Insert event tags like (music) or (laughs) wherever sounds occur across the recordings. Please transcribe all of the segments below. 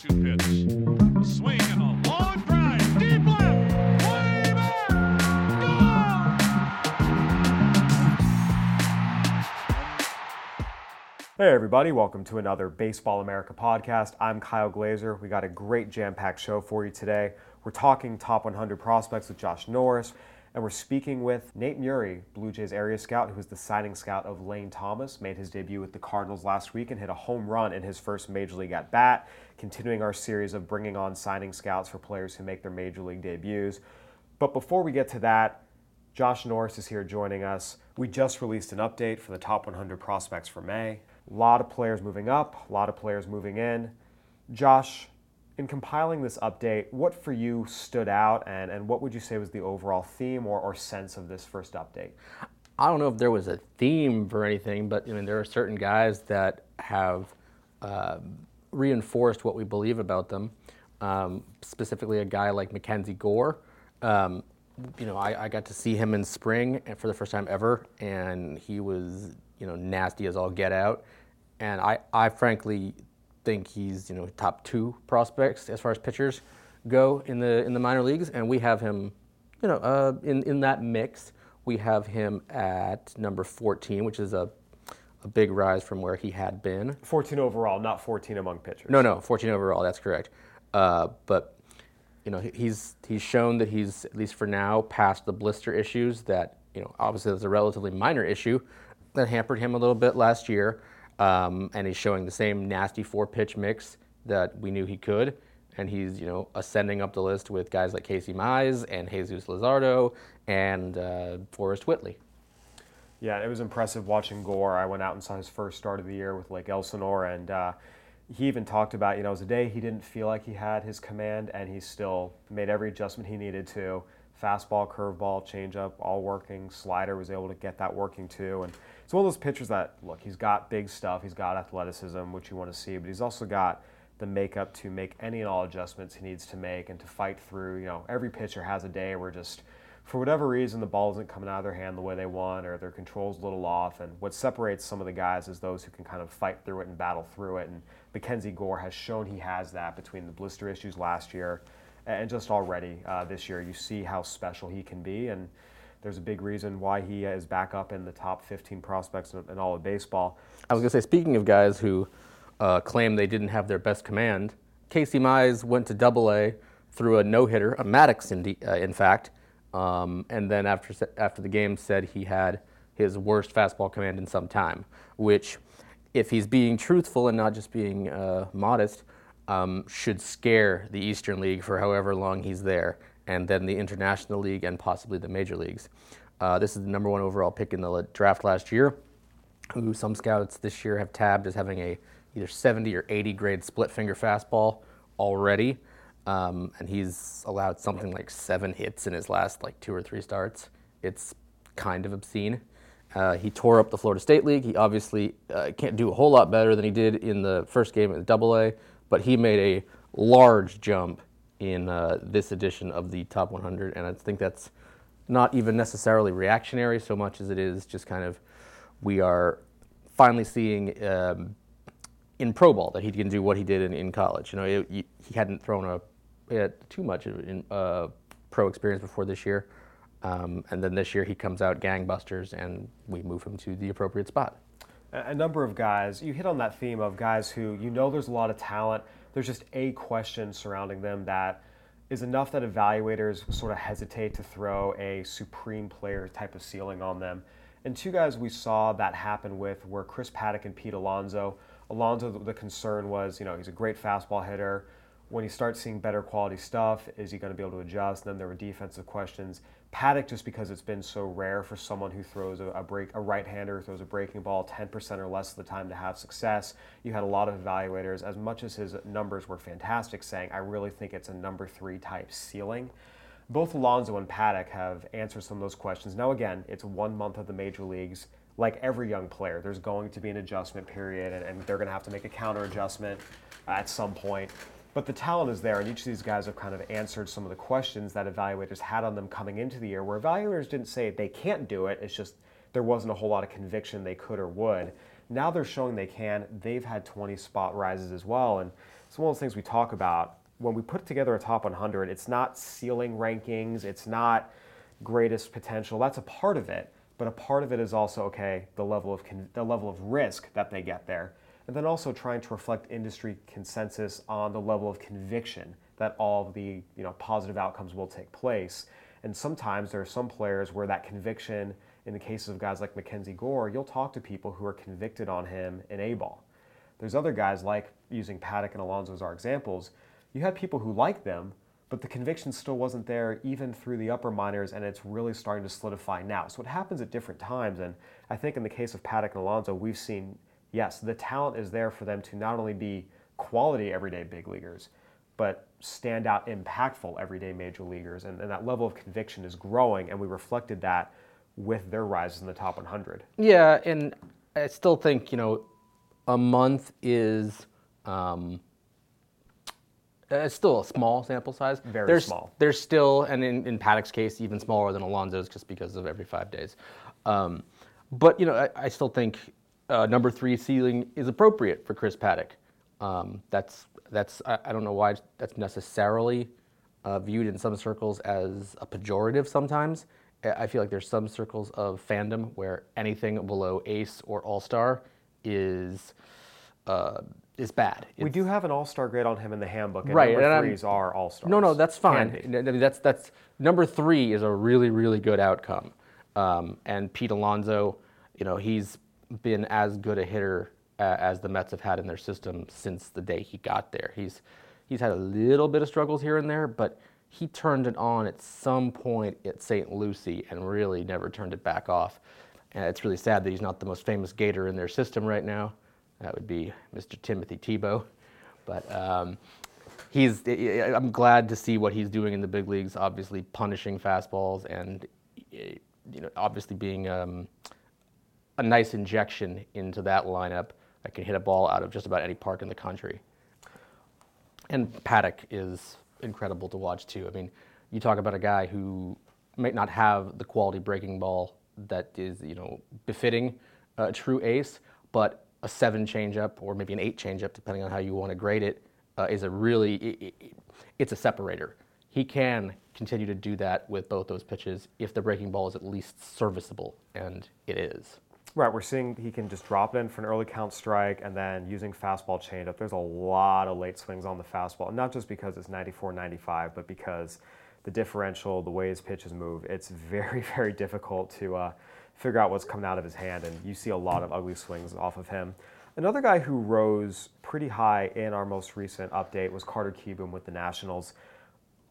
2 pitch. A swing and a long drive. Deep left. Way back. Hey, everybody, welcome to another Baseball America podcast. I'm Kyle Glaser. We got a great jam packed show for you today. We're talking top 100 prospects with Josh Norris, and we're speaking with Nate Murrie, Blue Jays area scout, who is the signing scout of Lane Thomas. Made his debut with the Cardinals last week and hit a home run in his first major league at bat, continuing our series of bringing on signing scouts for players who make their major league debuts. But before we get to that, Josh Norris is here joining us. We just released an update for the top 100 prospects for May. A lot of players moving up, a lot of players moving in. Josh, in compiling this update, what for you stood out and, and what would you say was the overall theme or, or sense of this first update? I don't know if there was a theme for anything, but I mean, there are certain guys that have uh, reinforced what we believe about them. Um, specifically, a guy like Mackenzie Gore. Um, you know, I, I, got to see him in spring for the first time ever, and he was, you know, nasty as all get out. And I, I frankly think he's, you know, top two prospects as far as pitchers go in the in the minor leagues, and we have him, you know, uh, in in that mix. We have him at number 14, which is a a big rise from where he had been. 14 overall, not 14 among pitchers. No, no, 14 overall. That's correct. Uh, but you know, he's he's shown that he's at least for now past the blister issues that you know obviously that's a relatively minor issue that hampered him a little bit last year. Um, and he's showing the same nasty four pitch mix that we knew he could. And he's, you know, ascending up the list with guys like Casey Mize and Jesus Luzardo and uh, Forrest Whitley. Yeah, it was impressive watching Gore. I went out and saw his first start of the year with Lake Elsinore, and uh, he even talked about, you know, it was a day he didn't feel like he had his command, and he still made every adjustment he needed to. Fastball, curveball, changeup, all working. Slider was able to get that working too, and it's one of those pitchers that look, he's got big stuff, he's got athleticism, which you want to see, but he's also got the makeup to make any and all adjustments he needs to make and to fight through. You know, every pitcher has a day where just for whatever reason the ball isn't coming out of their hand the way they want or their control's a little off and what separates some of the guys is those who can kind of fight through it and battle through it and mackenzie gore has shown he has that between the blister issues last year and just already uh, this year you see how special he can be and there's a big reason why he is back up in the top 15 prospects in, in all of baseball I was going to say, speaking of guys who uh, claim they didn't have their best command, Casey Mize went to Double A through a no hitter, a Maddux in, uh, in fact, um, and then after after the game said he had his worst fastball command in some time. Which, if he's being truthful and not just being uh, modest, um, should scare the Eastern League for however long he's there, and then the International League and possibly the major leagues. Uh, this is the number one overall pick in the draft last year, who some scouts this year have tabbed as having a either 70 or 80 grade split finger fastball already. Um, and he's allowed something like seven hits in his last like two or three starts. It's kind of obscene. Uh, he tore up the Florida State League. He obviously uh, can't do a whole lot better than he did in the first game at Double A, but he made a large jump in uh, this edition of the Top 100, and I think that's not even necessarily reactionary so much as it is just kind of we are finally seeing um, in pro ball that he can do what he did in, in college. You know, it, he hadn't thrown a had too much in uh, pro experience before this year. Um, and then this year he comes out gangbusters and we move him to the appropriate spot. A number of guys, you hit on that theme of guys who you know there's a lot of talent. There's just a question surrounding them that is enough that evaluators sort of hesitate to throw a supreme player type of ceiling on them. And two guys we saw that happen with were Chris Paddack and Pete Alonso. Alonso, the concern was, you know, he's a great fastball hitter when he starts seeing better quality stuff, is he going to be able to adjust? And then there were defensive questions. Paddack, just because it's been so rare for someone who throws a, a break, a right-hander throws a breaking ball 10% or less of the time to have success. You had a lot of evaluators, as much as his numbers were fantastic, saying, "I really think it's a number three type ceiling." Both Alonso and Paddack have answered some of those questions. Now, again, it's one month of the major leagues. Like every young player, there's going to be an adjustment period, and, and they're going to have to make a counter adjustment at some point. But the talent is there, and each of these guys have kind of answered some of the questions that evaluators had on them coming into the year, where evaluators didn't say they can't do it, it's just there wasn't a whole lot of conviction they could or would. Now they're showing they can. They've had 20 spot rises as well, and it's one of those things we talk about. When we put together a top 100, it's not ceiling rankings, it's not greatest potential. That's a part of it, but a part of it is also okay the level of con- the level of risk that they get there, and then also trying to reflect industry consensus on the level of conviction that all of the you know positive outcomes will take place. And sometimes there are some players where that conviction, in the cases of guys like Mackenzie Gore, you'll talk to people who are convicted on him in A ball. There's other guys like using Paddack and Alonso as our examples. You had people who liked them, but the conviction still wasn't there even through the upper minors, and it's really starting to solidify now. So it happens at different times, and I think in the case of Paddack and Alonso, we've seen yes, the talent is there for them to not only be quality everyday big leaguers, but stand out impactful everyday major leaguers, and, and that level of conviction is growing, and we reflected that with their rises in the top 100. Yeah, and I still think you know, a month is um, it's still a small sample size. Very there's, small. There's still, and in, in Paddack's case, even smaller than Alonso's, just because of every five days. Um, but you know, I, I still think uh, number three ceiling is appropriate for Chris Paddack. Um, that's that's I, I don't know why that's necessarily uh, viewed in some circles as a pejorative. Sometimes I feel like there's some circles of fandom where anything below ace or all star is uh, is bad. We do have an all-star grade on him in the handbook, and Right, number and I'm- are all-stars. No, no, that's fine. I mean, that's that's number three is a really really good outcome. Um, and Pete Alonso, you know, he's been as good a hitter uh, as the Mets have had in their system since the day he got there. He's he's had a little bit of struggles here and there, but he turned it on at some point at St. Lucie and really never turned it back off. And it's really sad that he's not the most famous Gator in their system right now. That would be Mr. Timothy Tebow. But um, he's I'm glad to see what he's doing in the big leagues. Obviously, punishing fastballs and you know, obviously being um, a nice injection into that lineup that can hit a ball out of just about any park in the country. And Paddack is incredible to watch too. I mean, you talk about a guy who might not have the quality breaking ball that is, you know, befitting a true ace, but a seven changeup or maybe an eight changeup, depending on how you want to grade it, uh, is a really i i it's a separator. He can continue to do that with both those pitches if the breaking ball is at least serviceable, and it is. Right, we're seeing he can just drop it in for an early count strike and then using fastball changeup. There's a lot of late swings on the fastball, not just because it's 94 95, but because the differential, the way his pitches move, it's (laughs) very, very difficult to uh, figure out what's coming out of his hand, and you see a lot of ugly swings off of him. Another guy who rose pretty high in our most recent update was Carter Kieboom with the Nationals.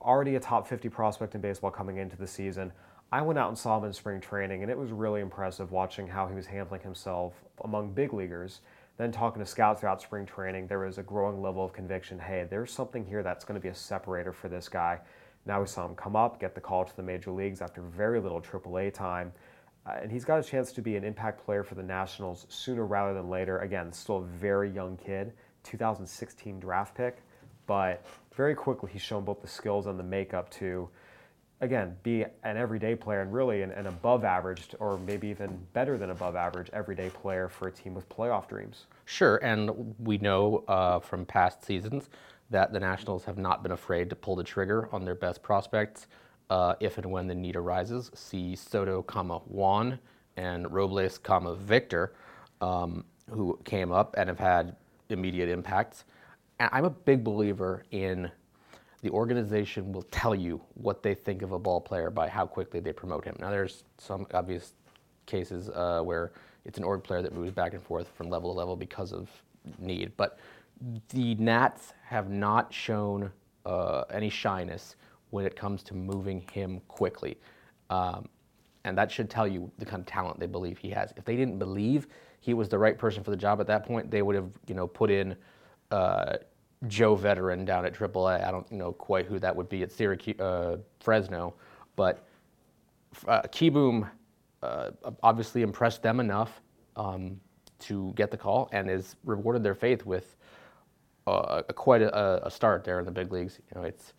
Already a top 50 prospect in baseball coming into the season. I went out and saw him in spring training, and it was really impressive watching how he was handling himself among big leaguers. Then talking to scouts throughout spring training, there was a growing level of conviction. Hey, there's something here that's going to be a separator for this guy. Now we saw him come up, get the call to the major leagues after very little AAA time, uh, and he's got a chance to be an impact player for the Nationals sooner rather than later. Again, still a very young kid, 2016 draft pick, but very quickly he's shown both the skills and the makeup to again, be an everyday player and really an, an above average or maybe even better than above average everyday player for a team with playoff dreams. Sure, and we know uh, from past seasons that the Nationals have not been afraid to pull the trigger on their best prospects uh, if and when the need arises. See Soto, comma Juan, and Robles, comma Victor, um, who came up and have had immediate impacts. And I'm a big believer in the organization will tell you what they think of a ball player by how quickly they promote him. Now, there's some obvious cases uh, where it's an org player that moves back and forth from level to level because of need, but the Nats have not shown uh, any shyness when it comes to moving him quickly. Um, and that should tell you the kind of talent they believe he has. If they didn't believe he was the right person for the job at that point, they would have, you know, put in uh, Joe Veteran down at AAA. I don't know quite who that would be at Syracuse, uh, Fresno, but uh, Kieboom uh, obviously impressed them enough um, to get the call and has rewarded their faith with uh, quite a, a start there in the big leagues. You know, it's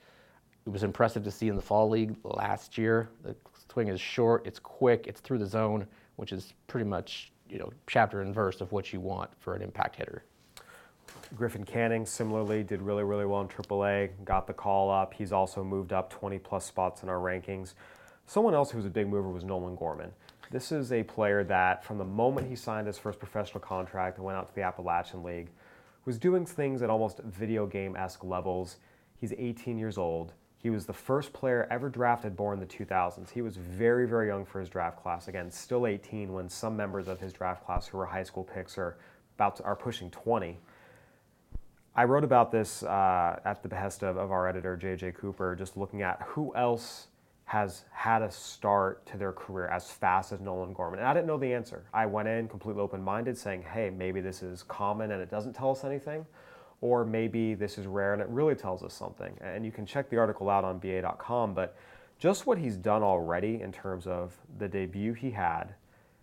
it was impressive to see in the fall league last year. The swing is short, it's quick, it's through the zone, which is pretty much you know chapter and verse of what you want for an impact hitter. Griffin Canning similarly did really, really well in AAA, got the call up. He's also moved up 20 plus spots in our rankings. Someone else who was a big mover was Nolan Gorman. This is a player that, from the moment he signed his first professional contract and went out to the Appalachian League, was doing things at almost video game esque levels. He's 18 years old. He was the first player ever drafted born in the 2000s. He was very, very young for his draft class. Again, still 18 when some members of his draft class who were high school picks are about to, are pushing 20. I wrote about this uh, at the behest of, of our editor JJ Cooper, just looking at who else has had a start to their career as fast as Nolan Gorman. And I didn't know the answer. I went in completely open minded, saying, hey, maybe this is common and it doesn't tell us anything or maybe this is rare and it really tells us something. And you can check the article out on BA.com, but just what he's done already in terms of the debut he had,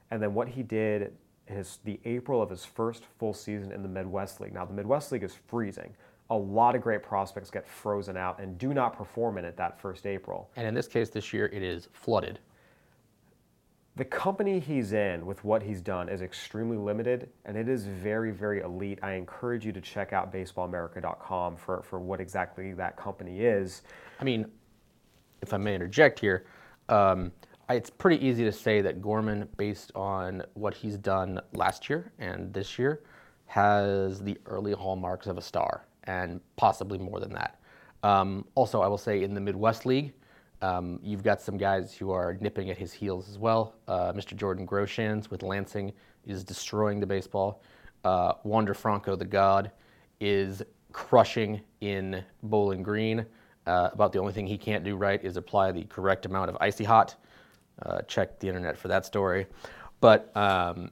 and then what he did his the April of his first full season in the Midwest League. Now the Midwest League is freezing. A lot of great prospects get frozen out and do not perform in it that first April. And in this case, this year it is flooded. The company he's in with what he's done is extremely limited and it is very, very elite. I encourage you to check out baseballamerica.com for, for what exactly that company is. I mean, if I may interject here, um, it's pretty easy to say that Gorman, based on what he's done last year and this year, has the early hallmarks of a star and possibly more than that. Um, also, I will say in the Midwest League, um, you've got some guys who are nipping at his heels as well. Uh, Mr. Jordan Groshans with Lansing is destroying the baseball. Uh, Wander Franco, the god, is crushing in Bowling Green. Uh, about the only thing he can't do right is apply the correct amount of icy hot. Uh, check the internet for that story. But um,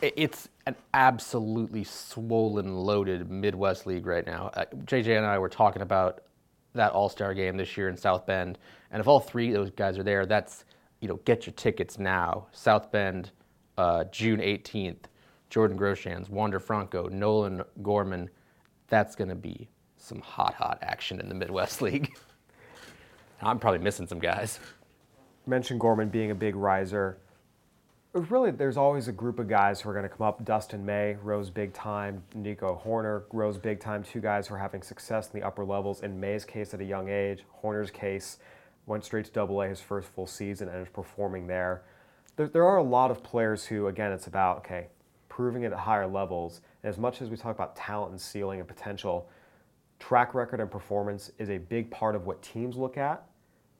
it, it's an absolutely swollen, loaded Midwest League right now. JJ uh, and I were talking about that All Star game this year in South Bend. And if all three of those guys are there, that's you know get your tickets now. South Bend, uh, June 18th. Jordan Groshans, Wander Franco, Nolan Gorman. That's going to be some hot, hot action in the Midwest (laughs) League. I'm probably missing some guys. Mentioned Gorman being a big riser really, there's always a group of guys who are going to come up. Dustin May rose big time. Nico Hoerner rose big time. Two guys who are having success in the upper levels. In May's case, at a young age. Hoerner's case, went straight to Double A his first full season and is performing there. there. There are a lot of players who, again, it's about okay, proving it at higher levels. And as much as we talk about talent and ceiling and potential, track record and performance is a big part of what teams look at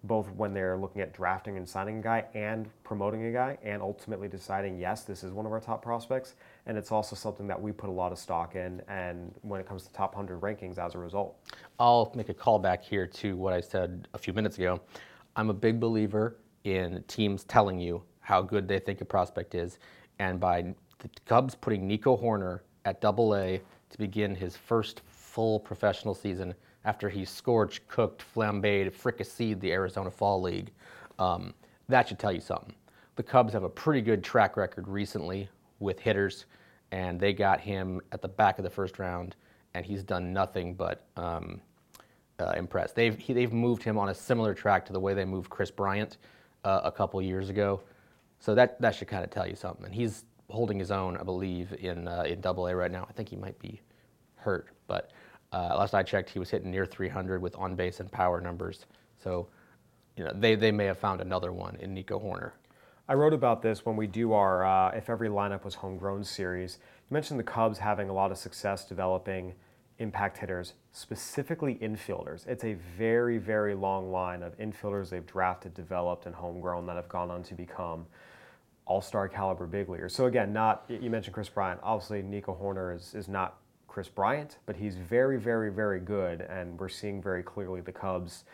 both when they're looking at drafting and signing a guy and promoting a guy and ultimately deciding yes this is one of our top prospects. And it's also something that we put a lot of stock in and when it comes to top 100 rankings as a result. I'll make a call back here to what i said a few minutes ago. I'm a big believer in teams telling you how good they think a prospect is. And by the cubs putting nico hoerner at double a to begin his first full professional season after he scorched, cooked, flambéed, fricasseed the Arizona Fall League. Um, that should tell you something. The Cubs have a pretty good track record recently with hitters, and they got him at the back of the first round, and he's done nothing but um, uh, impress. They've he, they've moved him on a similar track to the way they moved Kris Bryant uh, a couple years ago. So that that should kind of tell you something. And he's holding his own, I believe, in uh, in Double A right now. I think he might be hurt, but uh, last I checked, he was hitting near 300 with on base and power numbers. So, you know, they, they may have found another one in Nico Hoerner. I wrote about this when we do our uh, If Every Lineup Was Homegrown series. You mentioned the Cubs having a lot of success developing impact hitters, specifically infielders. It's a very, very long line of infielders they've drafted, developed, and homegrown that have gone on to become all-star caliber big leaguers. So again, not you mentioned Kris Bryant. Obviously, Nico Hoerner is, is not Kris Bryant, but he's very, very, very good, and we're seeing very clearly the Cubs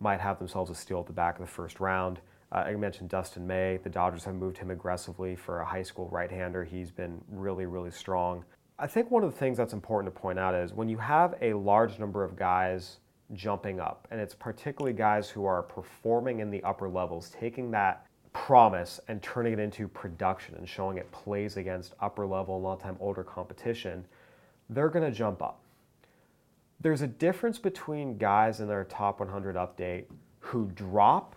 might have themselves a steal at the back of the first round. Uh, I mentioned Dustin May. The Dodgers have moved him aggressively for a high school right hander. He's been really, really strong. I think one of the things that's important to point out is when you have a large number of guys jumping up, and it's particularly guys who are performing in the upper levels, taking that promise and turning it into production and showing it plays against upper level, of time older competition they're going to jump up. There's a difference between guys in their top 100 update who drop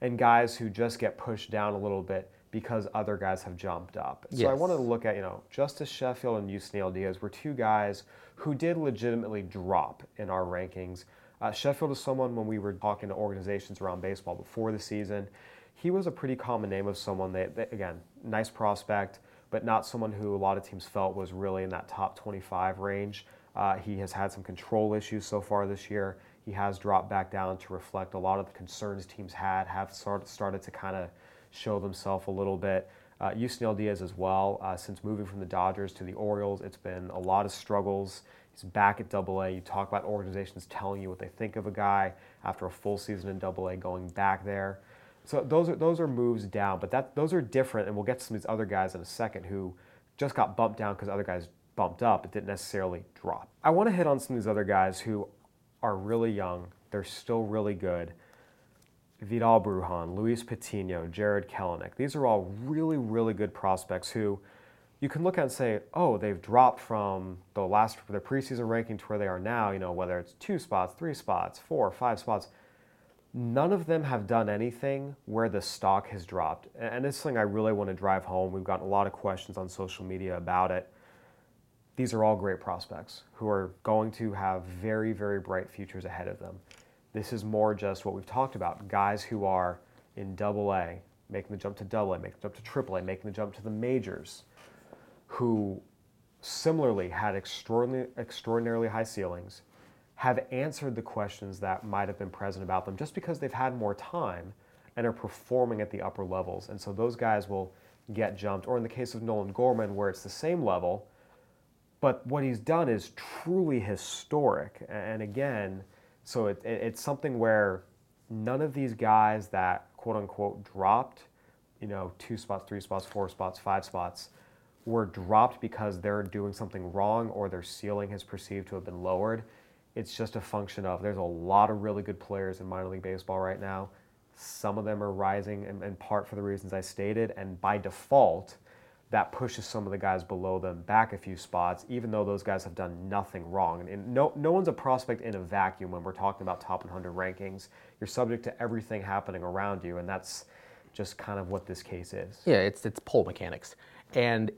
and guys who just get pushed down a little bit because other guys have jumped up. So I wanted to look at, you know, Justice Sheffield and Yusniel Diaz were two guys who did legitimately drop in our rankings. Uh, Sheffield is someone when we were talking to organizations around baseball before the season, he was a pretty common name of someone that, that again, nice prospect, but not someone who a lot of teams felt was really in that top 25 range. Uh, he has had some control issues so far this year. He has dropped back down to reflect a lot of the concerns teams had, have started, started to kind of show themselves a little bit. Uh, Yusniel Diaz as well. Uh, since moving from the Dodgers to the Orioles, it's been a lot of struggles. He's back at Double A. You talk about organizations telling you what they think of a guy after a full season in Double A, going back there. So those are those are moves down, but that those are different, and we'll get to some of these other guys in a second who just got bumped down because other guys bumped up. It didn't necessarily drop. I want to hit on some of these other guys who are really young. They're still really good. Vidal Brujan, Luis Patino, Jarred Kelenic. These are all really, really good prospects who you can look at and say, oh, they've dropped from the last their preseason ranking to where they are now. You know, whether it's two spots, three spots, four, five spots. None of them have done anything where the stock has dropped, and this is something I really want to drive home. We've gotten a lot of questions on social media about it. These are all great prospects who are going to have very, very bright futures ahead of them. This is more just what we've talked about guys who are in double A, making the jump to double A, making the jump to triple A, making the jump to the majors, who similarly had extraordinarily, extraordinarily high ceilings, have answered the questions that might have been present about them just because they've had more time and are performing at the upper levels. And so those guys will get jumped. Or in the case of Nolan Gorman, where it's the same level, but what he's done is truly historic. And again, so it, it, it's something where none of these guys that quote unquote dropped, you know, two spots, three spots, four spots, five spots, were dropped because they're doing something wrong or their ceiling has perceived to have been lowered. It's just a function of there's a lot of really good players in minor league baseball right now. Some of them are rising in, in part for the reasons I stated, and by default, that pushes some of the guys below them back a few spots, even though those guys have done nothing wrong. And, no, no one's a prospect in a vacuum when we're talking about top 100 rankings. You're subject to everything happening around you, and that's just kind of what this case is. Yeah, it's it's pole mechanics. And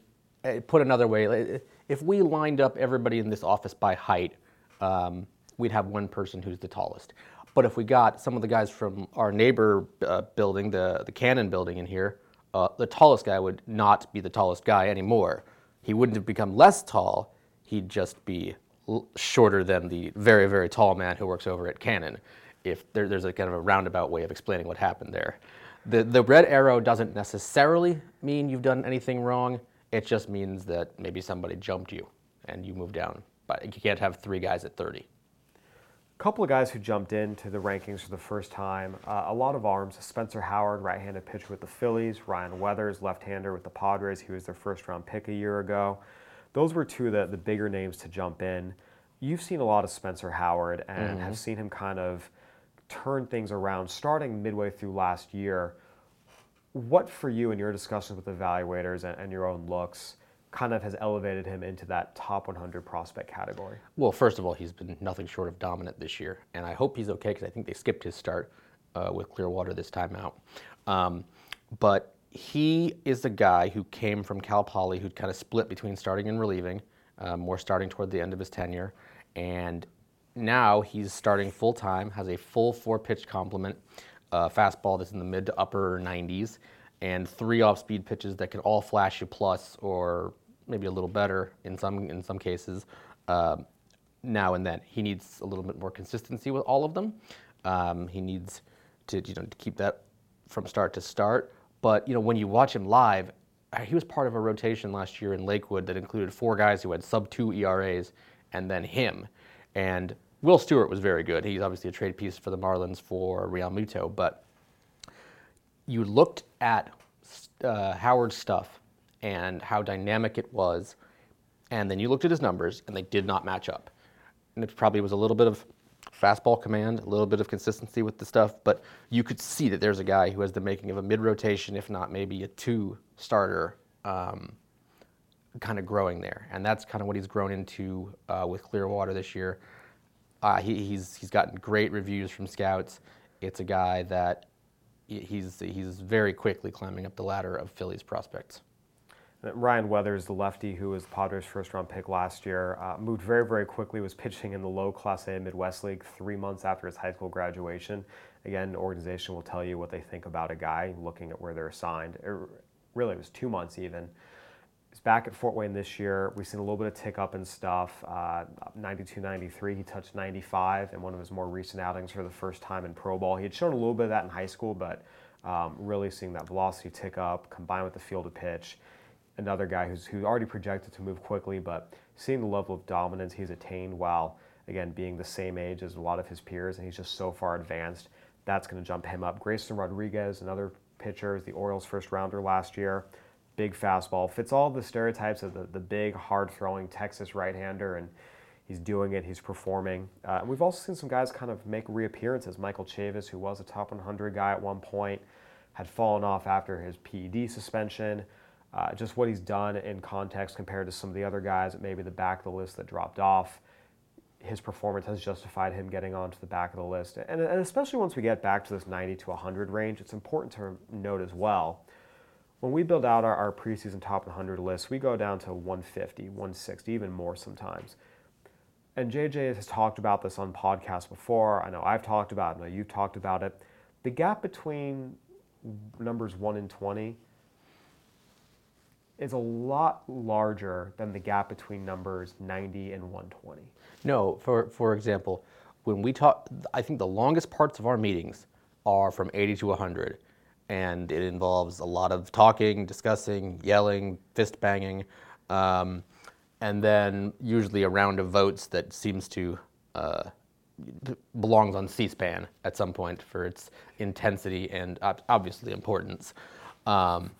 uh, put another way, if we lined up everybody in this office by height, um, we'd have one person who's the tallest. But if we got some of the guys from our neighbor uh, building, the the Cannon building in here, uh, the tallest guy would not be the tallest guy anymore. He wouldn't have become less tall. He'd just be l- shorter than the very very tall man who works over at Cannon. If there, there's a kind of a roundabout way of explaining what happened there. The, the red arrow doesn't necessarily mean you've done anything wrong. It just means that maybe somebody jumped you and you moved down. But you can't have three guys at 30. A couple of guys who jumped into the rankings for the first time. Uh, a lot of arms. Spencer Howard, right-handed pitcher with the Phillies. Ryan Weathers, left-hander with the Padres. He was their first-round pick a year ago. Those were two of the, the bigger names to jump in. You've seen a lot of Spencer Howard and have seen him kind of turn things around starting midway through last year. What for you in your discussions with evaluators and, and your own looks kind of has elevated him into that top 100 prospect category? Well, first of all, he's been nothing short of dominant this year, and I hope he's okay because I think they skipped his start uh, with Clearwater this time out. Um, but he is the guy who came from Cal Poly, who'd kind of split between starting and relieving, uh, more starting toward the end of his tenure, and now he's starting full time, has a full four pitch complement, uh, fastball that's in the mid to upper 90s, and three off speed pitches that can all flash you plus or maybe a little better in some in some cases. Uh, now and then he needs a little bit more consistency with all of them. Um, he needs to you know to keep that from start to start. But you know when you watch him live, uh, he was part of a rotation last year in Lakewood that included four guys who had sub two ERAs, and then him. And Will Stewart was very good. He's obviously a trade piece for the Marlins for Realmuto, but you looked at uh, Howard's stuff and how dynamic it was, and then you looked at his numbers, and they did not match up. And it probably was a little bit of fastball command, a little bit of consistency with the stuff, but you could see that there's a guy who has the making of a mid rotation, if not maybe a two starter, um, kind of growing there. And that's kind of what he's grown into uh, with Clearwater this year. Uh, he, he's, he's gotten great reviews from scouts. It's a guy that he's he's very quickly climbing up the ladder of Phillies prospects. Ryan Weathers, the lefty who was the Padres' first round pick last year, uh, moved very, very quickly, was pitching in the low Class A Midwest League three months after his high school graduation. Again, the organization will tell you what they think about a guy looking at where they're assigned. It, really, it was two months even. He's back at Fort Wayne this year. We've seen a little bit of tick up and stuff. Uh, 92 93, he touched 95 in one of his more recent outings for the first time in Pro Ball. He had shown a little bit of that in high school, but um, really seeing that velocity tick up combined with the field of pitch another guy who's, who's already projected to move quickly, but seeing the level of dominance he's attained while, again, being the same age as a lot of his peers, and he's just so far advanced, that's going to jump him up. Grayson Rodriguez, another pitcher, is the Orioles' first rounder last year. Big fastball, fits all the stereotypes of the, the big, hard throwing Texas right hander, and he's doing it, he's performing. Uh, and we've also seen some guys kind of make reappearances. Michael Chavis, who was a top 100 guy at one point, had fallen off after his PED suspension uh, just what he's done in context compared to some of the other guys at maybe the back of the list that dropped off. His performance has justified him getting onto the back of the list. And, and especially once we get back to this 90 to 100 range, it's important to note as well. When we build out our, our preseason top 100 list, we go down to 150, 160, even more sometimes. And JJ has talked about this on podcasts before. I know I've talked about it. I know you've talked about it. The gap between numbers 1 and 20 is a lot larger than the gap between numbers 90 and 120. No, for for example, when we talk, I think the longest parts of our meetings are from 80 to 100, and it involves a lot of talking, discussing, yelling, fist banging, um, and then usually a round of votes that seems to. Uh, belongs on C-SPAN at some point for its intensity and ob- obviously importance. Um,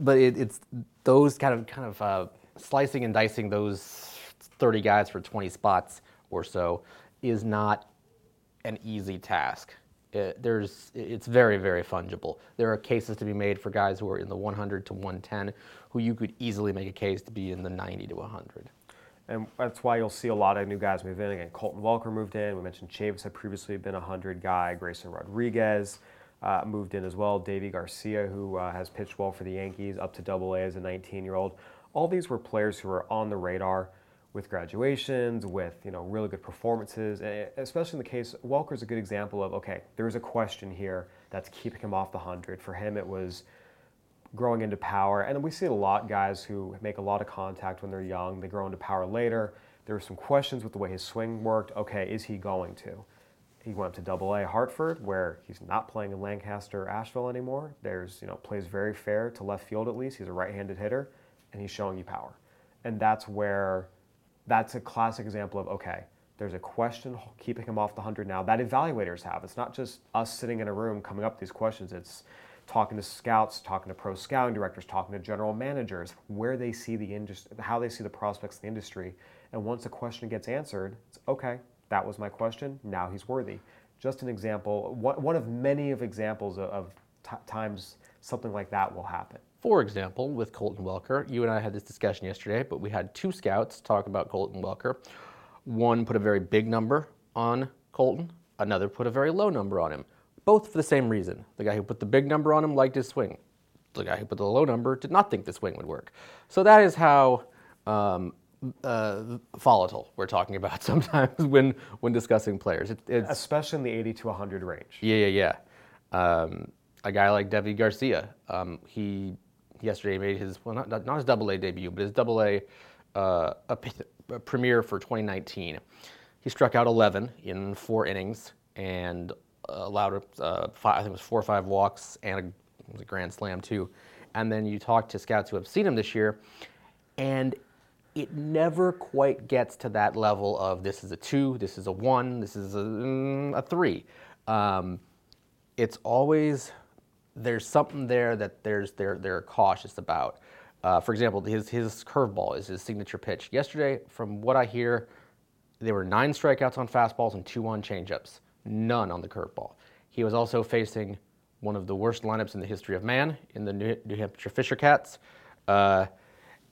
but it, it's those kind of kind of uh, slicing and dicing those 30 guys for 20 spots or so is not an easy task. It, there's, it's very, very fungible. There are cases to be made for guys who are in the 100 to 110 who you could easily make a case to be in the 90 to 100. And that's why you'll see a lot of new guys move in. Again, Colton Welker moved in. We mentioned Chavis had previously been a 100 guy. Grayson Rodriguez uh, moved in as well. Deivi Garcia, who uh, has pitched well for the Yankees, up to Double A as a 19-year-old. All these were players who were on the radar with graduations, with you know really good performances, and especially in the case Welker's a good example of okay, there's a question here that's keeping him off the hundred. For him, it was growing into power, and we see a lot guys who make a lot of contact when they're young. They grow into power later. There were some questions with the way his swing worked. Okay, is he going to? He went to Double A Hartford, where he's not playing in Lancaster, or Asheville anymore. There's, you know, plays very fair to left field at least. He's a right-handed hitter, and he's showing you power. And that's where, that's a classic example of okay, there's a question keeping him off the hundred now that evaluators have. It's not just us sitting in a room coming up with these questions. It's talking to scouts, talking to pro scouting directors, talking to general managers, where they see the industry, how they see the prospects in the industry. And once a question gets answered, it's okay, that was my question. Now he's worthy. Just an example, one of many of examples of t- times something like that will happen. For example, with Colton Welker, you and I had this discussion yesterday, but we had two scouts talk about Colton Welker. One put a very big number on Colton, another put a very low number on him, both for the same reason. The guy who put the big number on him liked his swing. The guy who put the low number did not think the swing would work. So that is how um, uh, volatile we're talking about (laughs) sometimes when when discussing players. It, it's especially in the 80 to 100 range. Yeah, yeah, yeah. Um, a guy like Deivi Garcia, um, he yesterday made his well not not his Double A debut, but his Double A uh, a, a premiere for 2019. He struck out 11 in four innings and allowed uh, five, I think it was four or five walks and a, a grand slam too. And then you talk to scouts who have seen him this year, and it never quite gets to that level of this is a two, this is a one, this is a, mm, a three. Um, it's always there's something there that there's they're they're cautious about. Uh, for example, his his curveball is his signature pitch. Yesterday, from what I hear, there were nine strikeouts on fastballs and two on changeups, none on the curveball. He was also facing one of the worst lineups in the history of man in the New, Hampshire Fisher Cats. Uh,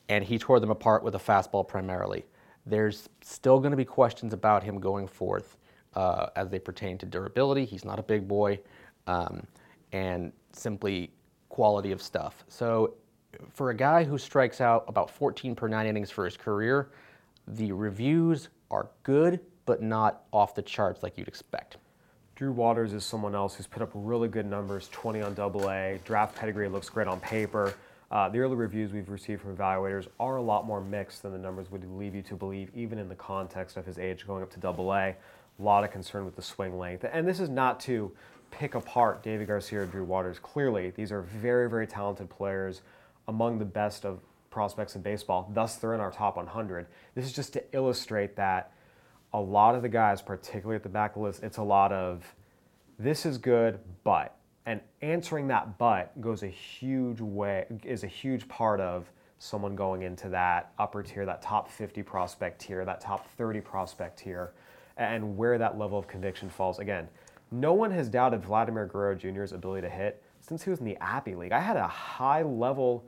and he tore them apart with a fastball primarily. There's still going to be questions about him going forth uh, as they pertain to durability. He's not a big boy. Um, and simply quality of stuff. So, for a guy who strikes out about 14 per nine innings for his career, the reviews are good, but not off the charts like you'd expect. Drew Waters is someone else who's put up really good numbers 20 on double A. Draft pedigree looks great on paper. Uh, the early reviews we've received from evaluators are a lot more mixed than the numbers would lead you to believe, even in the context of his age going up to double A. A lot of concern with the swing length. And this is not to pick apart David Garcia or Drew Waters. Clearly, these are very, very talented players, among the best of prospects in baseball. Thus, they're in our top 100. This is just to illustrate that a lot of the guys, particularly at the back of the list, it's a lot of this is good, but. And answering that but goes a huge way, is a huge part of someone going into that upper tier, that top 50 prospect tier, that top 30 prospect tier, and where that level of conviction falls. Again, no one has doubted Vladimir Guerrero Jr.'s ability to hit since he was in the Appy League. I had a high level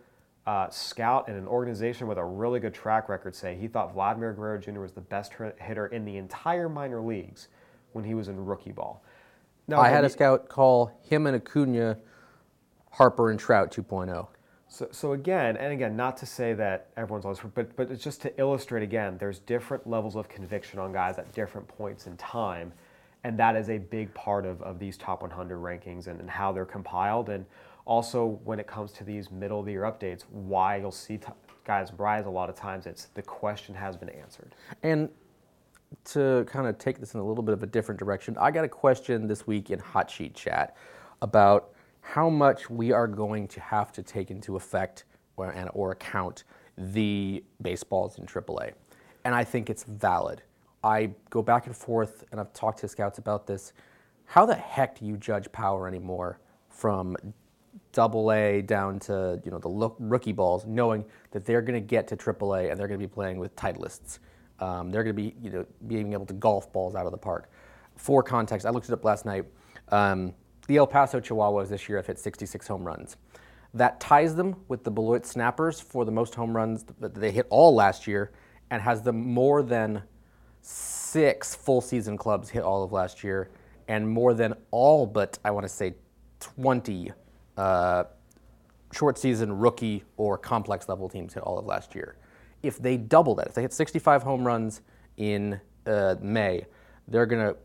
uh, scout in an organization with a really good track record say he thought Vladimir Guerrero Jr. was the best hitter in the entire minor leagues when he was in rookie ball. Now, I had a scout call him and Acuna Harper and Trout 2.0. So, so again, and again, not to say that everyone's always, but but it's just to illustrate again. There's different levels of conviction on guys at different points in time, and that is a big part of, of these top 100 rankings and, and how they're compiled, and also when it comes to these middle of the year updates, why you'll see t- guys rise a lot of times. It's the question has been answered. And to kind of take this in a little bit of a different direction, I got a question this week in Hot Sheet Chat about how much we are going to have to take into effect or, and, or account the baseballs in AAA. And I think it's valid. I go back and forth, and I've talked to scouts about this. How the heck do you judge power anymore from double A down to you know the rookie balls, knowing that they're going to get to AAA and they're going to be playing with titleists? Um, they're going to be you know being able to golf balls out of the park. For context, I looked it up last night. Um, the El Paso Chihuahuas this year have hit 66 home runs. That ties them with the Beloit Snappers for the most home runs that they hit all last year, and has them more than six full season clubs hit all of last year, and more than all but I want to say 20 uh, short season rookie or complex level teams hit all of last year if they double that, if they hit 65 home runs in uh, May, they're going to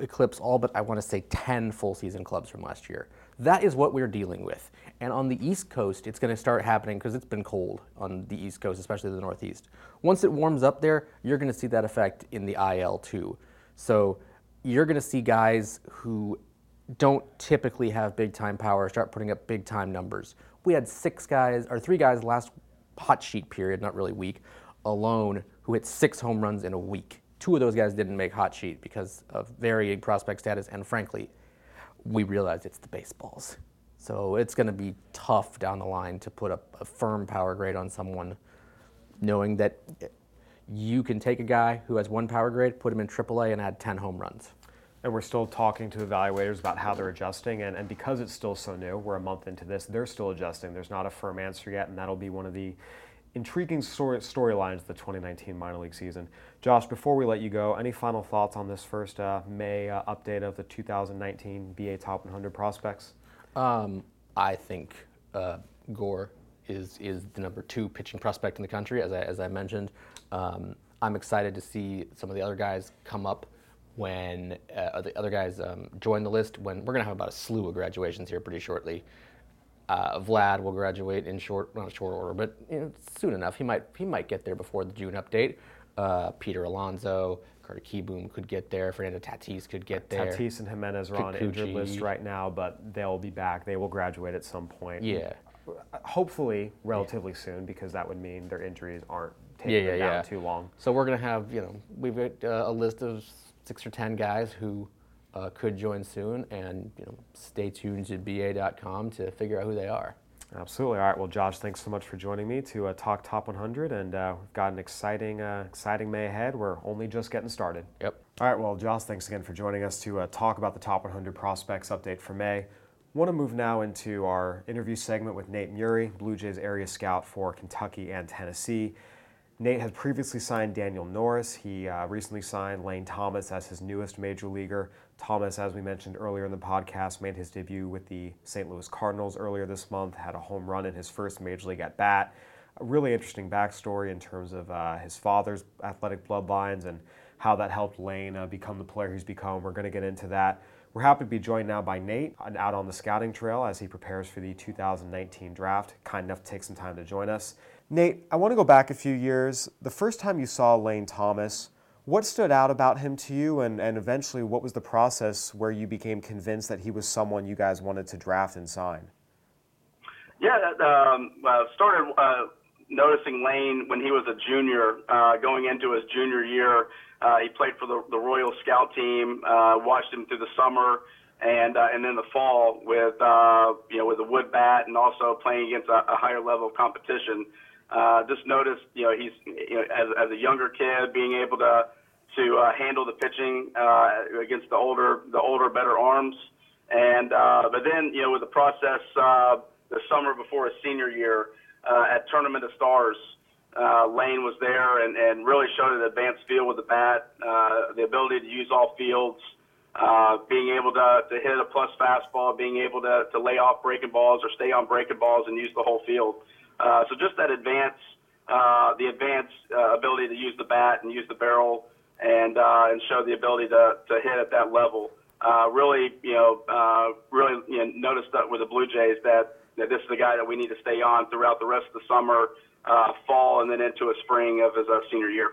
eclipse all but I want to say 10 full season clubs from last year. That is what we're dealing with. And on the East Coast, it's going to start happening because it's been cold on the East Coast, especially the Northeast. Once it warms up there, you're going to see that effect in the IL too. So you're going to see guys who don't typically have big time power start putting up big time numbers. We had six guys or three guys last hot sheet period, not really week, alone, who hit six home runs in a week. Two of those guys didn't make hot sheet because of varying prospect status, and frankly, we realized it's the baseballs. So it's going to be tough down the line to put a firm power grade on someone, knowing that you can take a guy who has one power grade, put him in AAA, and add 10 home runs. And we're still talking to evaluators about how they're adjusting. And, and because it's still so new, we're a month into this, they're still adjusting. There's not a firm answer yet, and that'll be one of the intriguing story, storylines of the 2019 minor league season. Josh, before we let you go, any final thoughts on this first uh, May uh, update of the 2019 BA Top 100 prospects? Um, I think uh, Gore is is the number two pitching prospect in the country, as I, as I mentioned. Um, I'm excited to see some of the other guys come up when uh, the other guys um, join the list. When we're going to have about a slew of graduations here pretty shortly. Uh, Vlad will graduate in short, not short order, but you know, soon enough. He might he might get there before the June update. Uh, Peter Alonso, Carter Kieboom could get there. Fernando Tatis could get there. Tatis and Jimenez are Kikuchi. on injured list right now, but they'll be back. They will graduate at some point. Yeah. Hopefully, relatively yeah. soon, because that would mean their injuries aren't taking yeah, yeah, them down yeah. too long. So we're gonna have you know we've got uh, a list of six or ten guys who uh, could join soon, and you know, stay tuned to ba.com to figure out who they are. Absolutely. All right. Well, Josh, thanks so much for joining me to uh, talk Top 100, and uh, we've got an exciting, uh, exciting May ahead. We're only just getting started. Yep. All right. Well, Josh, thanks again for joining us to uh, talk about the Top 100 prospects update for May. Want to move now into our interview segment with Nate Murrie, Blue Jays area scout for Kentucky and Tennessee. Nate had previously signed Daniel Norris. He uh, recently signed Lane Thomas as his newest major leaguer. Thomas, as we mentioned earlier in the podcast, made his debut with the St. Louis Cardinals earlier this month, had a home run in his first major league at bat. A really interesting backstory in terms of uh, his father's athletic bloodlines and how that helped Lane uh, become the player he's become. We're going to get into that. We're happy to be joined now by Nate out on the scouting trail as he prepares for the 2019 draft. Kind enough to take some time to join us. Nate, I want to go back a few years. The first time you saw Lane Thomas, what stood out about him to you, and, and eventually what was the process where you became convinced that he was someone you guys wanted to draft and sign? Yeah, um, uh, started uh, noticing Lane when he was a junior, uh, going into his junior year. Uh, he played for the, the Royal Scout team. Uh, watched him through the summer and uh, and then the fall with uh, you know with a wood bat and also playing against a, a higher level of competition. Uh, just noticed you know he's you know as, as a younger kid being able to to uh, handle the pitching uh, against the older the older better arms. And uh, but then you know with the process uh, the summer before his senior year uh, at Tournament of Stars uh, Lane was there and, and really showed an advanced feel with the bat, uh, the ability to use all fields, uh, being able to, to hit a plus fastball, being able to, to lay off breaking balls or stay on breaking balls and use the whole field. Uh, so just that advance, uh, the advanced uh, ability to use the bat and use the barrel and uh, and show the ability to, to hit at that level. Uh, really, you know, uh, really you know, noticed that with the Blue Jays that, that this is the guy that we need to stay on throughout the rest of the summer uh, fall and then into a spring of his uh, senior year.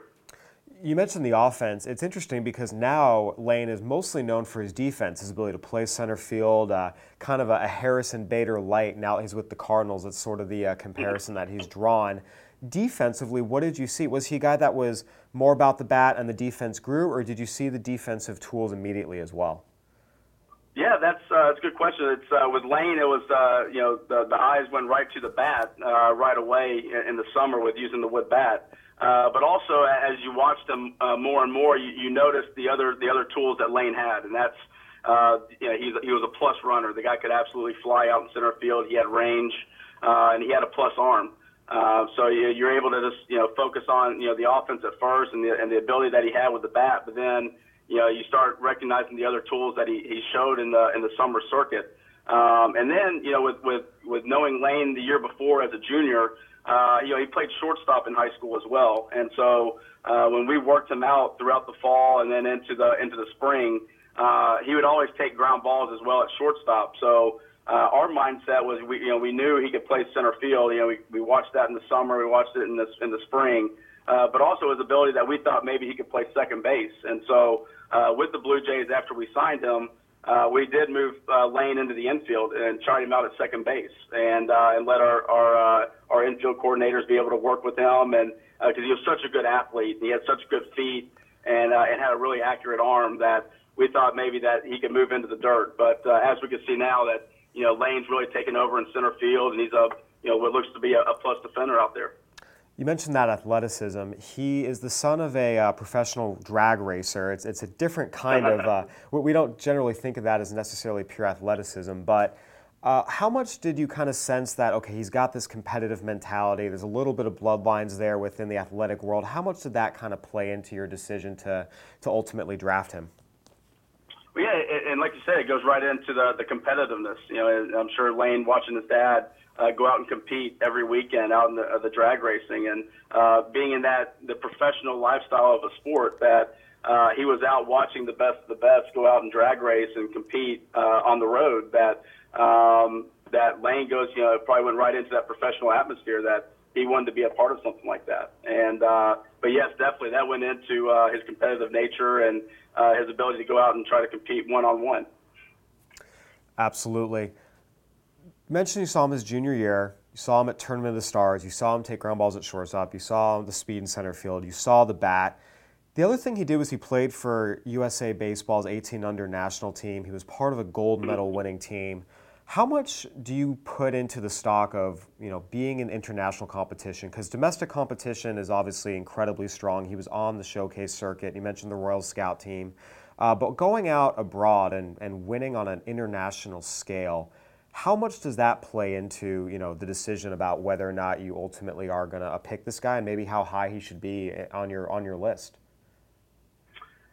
You mentioned the offense. It's interesting because now Lane is mostly known for his defense, his ability to play center field, uh, kind of a, a, Harrison Bader light. Now he's with the Cardinals. It's sort of the uh, comparison that he's drawn. Defensively, what did you see? Was he a guy that was more about the bat and the defense grew, or did you see the defensive tools immediately as well? Yeah, that's uh, that's a good question. It's uh, with Lane. It was uh, you know the the eyes went right to the bat uh, right away in, in the summer with using the wood bat. Uh, but also as you watched him uh, more and more, you, you noticed the other the other tools that Lane had, and that's uh, you know he's he was a plus runner. The guy could absolutely fly out in center field. He had range, uh, and he had a plus arm. Uh, so you, you're able to just you know focus on you know the offense at first and the and the ability that he had with the bat, but then you know, you start recognizing the other tools that he, he showed in the in the summer circuit. Um, and then, you know, with, with, with knowing Lane the year before as a junior, uh, you know, he played shortstop in high school as well. And so uh, when we worked him out throughout the fall and then into the into the spring, uh, he would always take ground balls as well at shortstop. So uh, our mindset was, we you know, we knew he could play center field. You know, we, we watched that in the summer, we watched it in the in the spring, uh, but also his ability that we thought maybe he could play second base. And so uh, with the Blue Jays after we signed him, uh, we did move uh, Lane into the infield and tried him out at second base, and uh, and let our our uh, our infield coordinators be able to work with him, and because uh, he was such a good athlete, he had such good feet, and uh, and had a really accurate arm that we thought maybe that he could move into the dirt. But uh, as we can see now, that you know Lane's really taken over in center field, and he's a you know what looks to be a, a plus defender out there. You mentioned that athleticism. He is the son of a uh, professional drag racer. It's, it's a different kind of, uh, (laughs) we don't generally think of that as necessarily pure athleticism, but uh, how much did you kind of sense that, okay, he's got this competitive mentality, there's a little bit of bloodlines there within the athletic world. How much did that kind of play into your decision to, to ultimately draft him? Well, yeah, and like you said, it goes right into the, the competitiveness. You know, I'm sure Lane watching his dad uh, go out and compete every weekend out in the, uh, the drag racing and uh, being in that the professional lifestyle of a sport that uh, he was out watching the best of the best go out and drag race and compete uh, on the road that um, that Lane goes you know probably went right into that professional atmosphere that he wanted to be a part of something like that and uh, but yes definitely that went into uh, his competitive nature and uh, his ability to go out and try to compete one on one. Absolutely. Mentioned you saw him his junior year. You saw him at Tournament of the Stars. You saw him take ground balls at shortstop. You saw the speed in center field. You saw the bat. The other thing he did was he played for USA Baseball's 18 under national team. He was part of a gold medal winning team. How much do you put into the stock of you know being in international competition? Because domestic competition is obviously incredibly strong. He was on the showcase circuit. You mentioned the Royal Scout team, uh, but going out abroad and, and winning on an international scale How much does that play into you know the decision about whether or not you ultimately are going to pick this guy and maybe how high he should be on your on your list?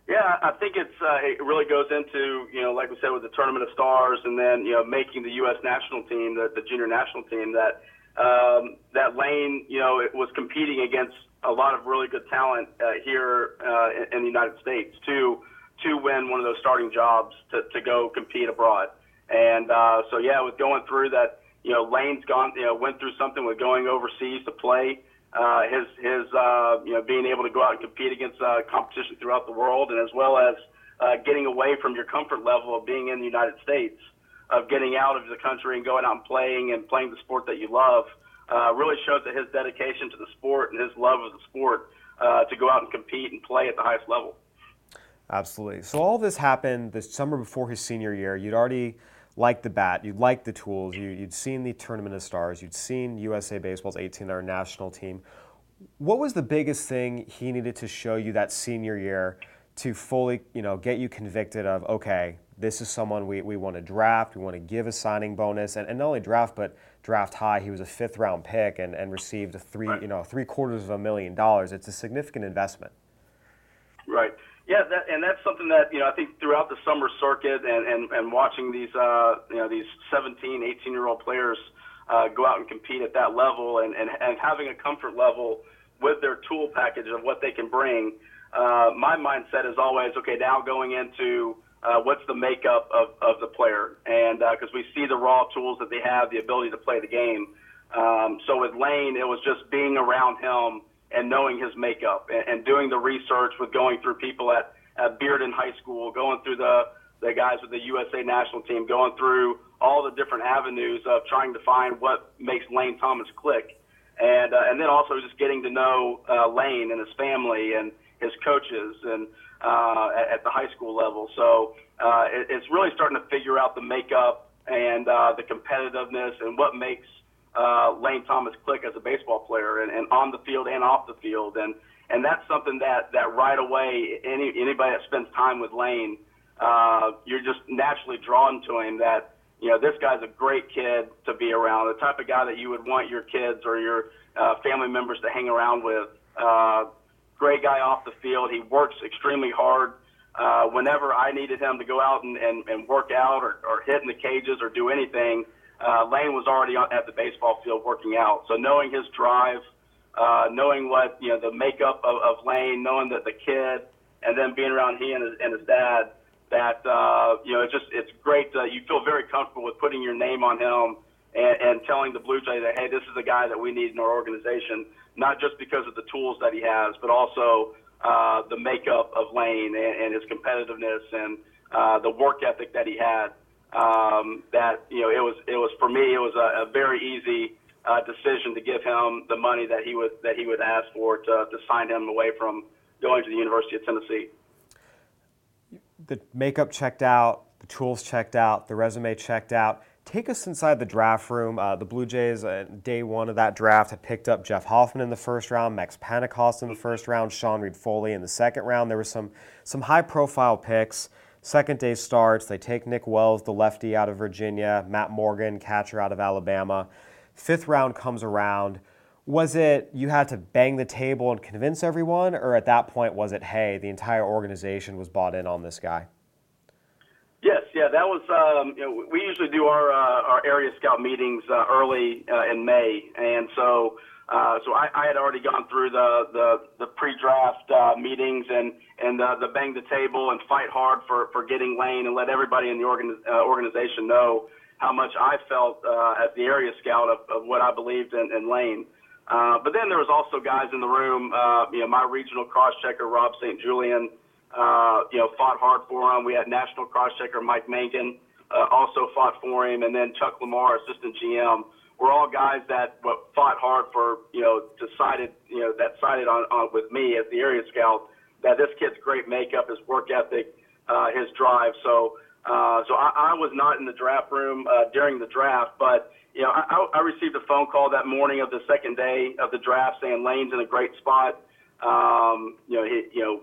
Yeah, I think it's uh, it really goes into you know like we said with the tournament of stars, and then you know making the U.S. national team, the, the junior national team that um, that Lane you know it was competing against a lot of really good talent uh, here uh, in, the United States to to win one of those starting jobs to, to go compete abroad. And uh, so yeah, with going through that, you know, Lane's gone, you know, went through something with going overseas to play. Uh, his his uh, you know being able to go out and compete against uh, competition throughout the world, and as well as uh, getting away from your comfort level of being in the United States, of getting out of the country and going out and playing and playing the sport that you love, uh, really shows that his dedication to the sport and his love of the sport uh, to go out and compete and play at the highest level. Absolutely. So all this happened the summer before his senior year. You'd already liked the bat, you'd liked the tools, you, would seen the Tournament of Stars, you'd seen USA Baseball's 18-hour national team. What was the biggest thing he needed to show you that senior year to fully, you know, get you convicted of, okay, this is someone we, we want to draft, we want to give a signing bonus, and, and not only draft, but draft high. He was a fifth round pick and, and received three, you know, three quarters of a million dollars. It's a significant investment. Right. Yeah, that, and that's something that you know I think throughout the summer circuit and and, and watching these uh, you know these 17, 18 year old players uh, go out and compete at that level and, and and having a comfort level with their tool package of what they can bring. Uh, my mindset is always okay. Now going into uh, what's the makeup of, of the player, and because uh, we see the raw tools that they have, the ability to play the game. Um, so with Lane, it was just being around him and knowing his makeup and, and doing the research with going through people at, at Bearden High School, going through the, the guys with the USA national team, going through all the different avenues of trying to find what makes Lane Thomas click. And, uh, and then also just getting to know uh, Lane and his family and his coaches and uh, at, at the high school level. So uh, it, it's really starting to figure out the makeup and uh, the competitiveness and what makes – uh, Lane Thomas click as a baseball player and, and on the field and off the field. And, and that's something that, that right away, any, anybody that spends time with Lane, uh, you're just naturally drawn to him that, you know, this guy's a great kid to be around, the type of guy that you would want your kids or your uh, family members to hang around with. Uh, great guy off the field. He works extremely hard. Uh, whenever I needed him to go out and, and, and work out or, or hit in the cages or do anything, uh, Lane was already at the baseball field working out. So knowing his drive, uh, knowing what you know the makeup of, of Lane, knowing that the kid, and then being around he and his, and his dad, that uh, you know it's just it's great. Uh, you feel very comfortable with putting your name on him and, and telling the Blue Jays that hey, this is the guy that we need in our organization, not just because of the tools that he has, but also uh, the makeup of Lane and, and his competitiveness and uh, the work ethic that he had um, that you know it was it was for me it was a, a very easy uh, decision to give him the money that he would that he would ask for to, to sign him away from going to the University of Tennessee. The makeup checked out, the tools checked out, the resume checked out. Take us inside the draft room. Uh, the Blue Jays, uh, day one of that draft, had picked up Jeff Hoffman in the first round, Max Pentecost in the first round, Sean Reid-Foley in the second round. There were some some high profile picks. Second day starts. They take Nick Wells, the lefty out of Virginia, Matt Morgan, catcher out of Alabama. Fifth round comes around. Was it you had to bang the table and convince everyone, or at that point was it, hey, the entire organization was bought in on this guy? Yes, yeah, that was. Um, you know, we usually do our uh, our area scout meetings uh, early uh, in May, and so uh, so I, I had already gone through the the, the pre-draft uh, meetings and and uh, the bang the table and fight hard for for getting Lane and let everybody in the organ, uh, organization know how much I felt uh, as the area scout of, of what I believed in, in Lane. Uh, but then there was also guys in the room. Uh, you know, my regional cross checker Rob St. Julien. Uh, you know, fought hard for him. We had national cross checker Mike Mankin uh, also fought for him, and then Chuck Lamar, assistant GM were all guys that fought hard for you know decided you know that sided on, on with me as the area scout that this kid's great makeup, his work ethic, uh, his drive. So uh, so I, I was not in the draft room uh, during the draft, but you know I, I received a phone call that morning of the second day of the draft saying Lane's in a great spot. Um, you know he, you know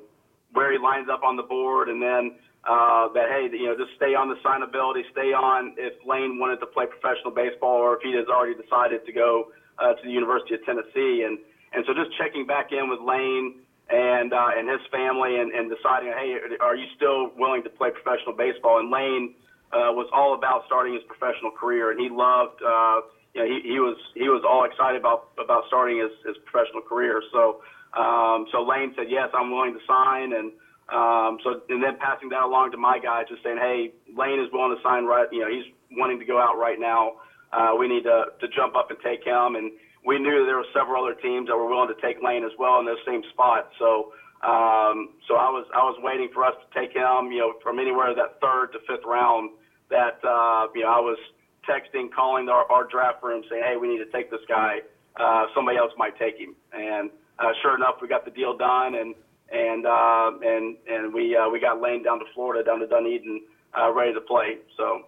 where he lines up on the board, and then uh, that hey, you know, just stay on the signability, stay on if Lane wanted to play professional baseball or if he has already decided to go uh, to the University of Tennessee, and and so just checking back in with Lane and uh, and his family and, and deciding, hey, are you still willing to play professional baseball? And Lane uh, was all about starting his professional career, and he loved. Uh, you know, he, he was he was all excited about about starting his, his professional career. So um, so Lane said, yes, I'm willing to sign, and um, so, and then passing that along to my guys, just saying, hey, Lane is willing to sign right. You know, he's wanting to go out right now. Uh, we need to to jump up and take him. And we knew there were several other teams that were willing to take Lane as well in those same spots. So, um, so I was I was waiting for us to take him. You know, from anywhere that third to fifth round. That uh, you know, I was texting, calling our, our draft room, saying, hey, we need to take this guy. Uh, somebody else might take him. And uh, sure enough, we got the deal done and and uh, and and we uh, we got Lane down to Florida, down to Dunedin, uh, ready to play. So.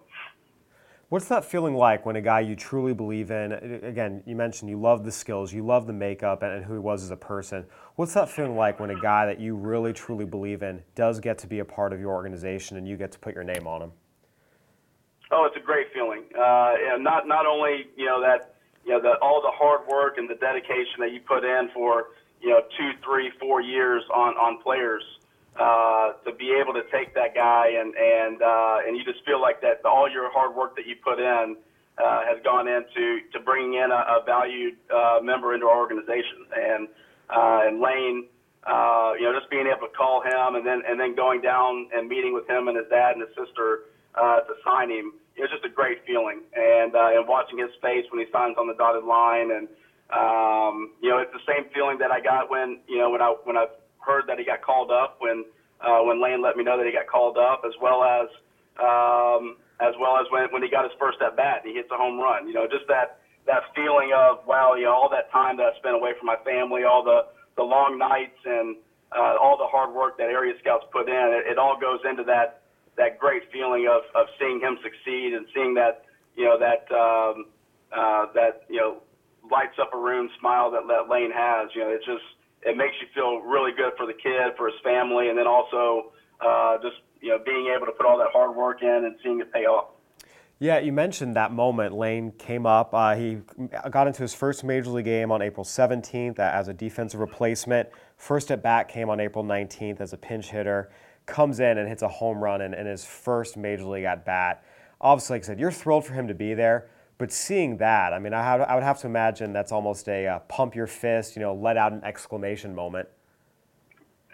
What's that feeling like when a guy you truly believe in, again, you mentioned you love the skills, you love the makeup and who he was as a person. What's that feeling like when a guy that you really truly believe in does get to be a part of your organization and you get to put your name on him? Oh, it's a great feeling. Uh, and not, not only, you know, that, you know, the, all the hard work and the dedication that you put in for, you know, two, three, four years on, on players, uh, to be able to take that guy and, and, uh, and you just feel like that all your hard work that you put in, uh, has gone into to bringing in a, a valued uh, member into our organization. And uh, and Lane, uh, you know, just being able to call him and then and then going down and meeting with him and his dad and his sister uh, to sign him. It was just a great feeling, and uh, and watching his face when he signs on the dotted line, and um, you know, it's the same feeling that I got when you know when I when I heard that he got called up when uh, when Lane let me know that he got called up, as well as um, as well as when when he got his first at bat and he hits a home run. You know, just that that feeling of wow, you know, all that time that I spent away from my family, all the the long nights and uh, all the hard work that area scouts put in, it, it all goes into that that great feeling of of seeing him succeed and seeing that you know that um, uh, that you know lights up a room smile that that Lane has. You know, it just it makes you feel really good for the kid, for his family, and then also uh, just you know being able to put all that hard work in and seeing it pay off. Yeah, you mentioned that moment. Lane came up. Uh, he got into his first major league game on April 17th as a defensive replacement. First at bat came on April 19th as a pinch hitter. Comes in and hits a home run in, in his first major league at bat. Obviously, like I said, you're thrilled for him to be there. But seeing that, I mean, I, I would have to imagine that's almost a uh, pump your fist, you know, let out an exclamation moment.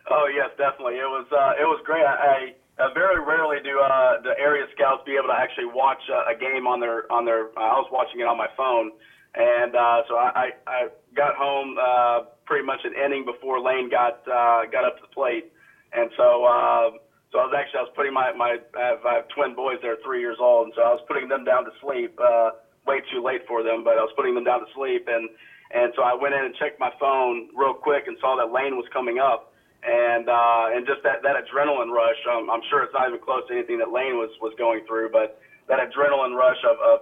Oh yes, definitely. It was uh, it was great. I, I very rarely do uh, the area scouts be able to actually watch uh, a game on their on their. Uh, I was watching it on my phone, and uh, so I, I, I got home uh, pretty much an inning before Lane got uh, got up to the plate, and so. Uh, so I was actually I was putting my my I have, I have twin boys. They're three years old, and so I was putting them down to sleep. Uh, way too late for them, but I was putting them down to sleep, and and so I went in and checked my phone real quick and saw that Lane was coming up, and uh, and just that that adrenaline rush. Um, I'm sure it's not even close to anything that Lane was was going through, but that adrenaline rush of, of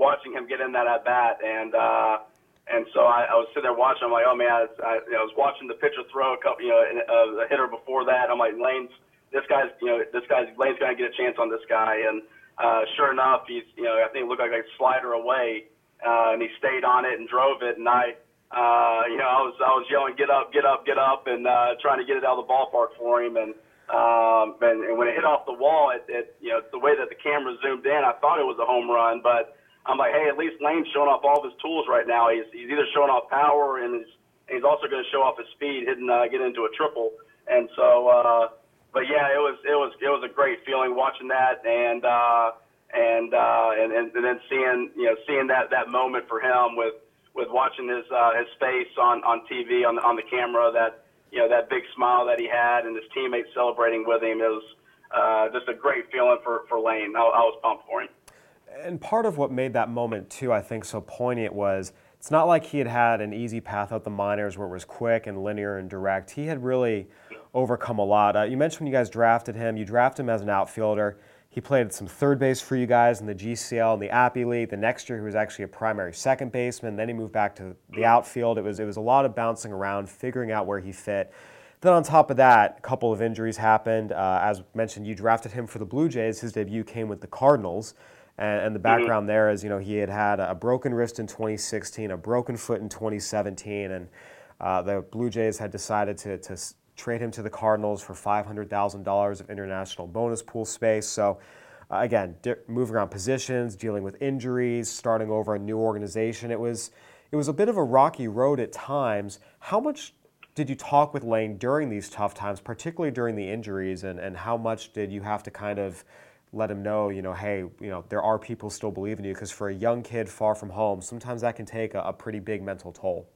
watching him get in that at bat, and uh, and so I, I was sitting there watching. I'm like, oh man, I, I, you know, I was watching the pitcher throw a couple, you know, a, a hitter before that. I'm like, Lane's this guy's, you know, this guy's Lane's gonna get a chance on this guy, and uh, sure enough, he's, you know, I think it looked like a slider away, uh, and he stayed on it and drove it. And I, uh, you know, I was, I was yelling, get up, get up, get up, and uh, trying to get it out of the ballpark for him. And, um, and, and when it hit off the wall, it, it, you know, the way that the camera zoomed in, I thought it was a home run, but I'm like, hey, at least Lane's showing off all of his tools right now. He's, he's either showing off power and he's, and he's also going to show off his speed, hitting, uh, get into a triple. And so, uh, but yeah, it was it was it was a great feeling watching that and uh, and, uh, and and and then seeing you know seeing that that moment for him with with watching his uh, his face on on TV on on the camera that you know that big smile that he had and his teammates celebrating with him it was uh, just a great feeling for for Lane. I, I was pumped for him. And part of what made that moment too, I think, so poignant was it's not like he had had an easy path out the minors where it was quick and linear and direct. He had really overcome a lot. Uh, you mentioned when you guys drafted him, you drafted him as an outfielder. He played some third base for you guys in the GCL and the Appy League. The next year, he was actually a primary second baseman. Then he moved back to the outfield. It was it was a lot of bouncing around, figuring out where he fit. Then on top of that, a couple of injuries happened. Uh, as mentioned, you drafted him for the Blue Jays. His debut came with the Cardinals. And, and the background mm-hmm. there is, you know, he had had a broken wrist in 2016, a broken foot in 2017, and uh, the Blue Jays had decided to, to trade him to the Cardinals for $500,000 of international bonus pool space. So, uh, again, di- moving around positions, dealing with injuries, starting over a new organization. It was, it was a bit of a rocky road at times. How much did you talk with Lane during these tough times, particularly during the injuries, and, and how much did you have to kind of let him know, you know, hey, you know, there are people still believing you? Because for a young kid far from home, sometimes that can take a, a pretty big mental toll.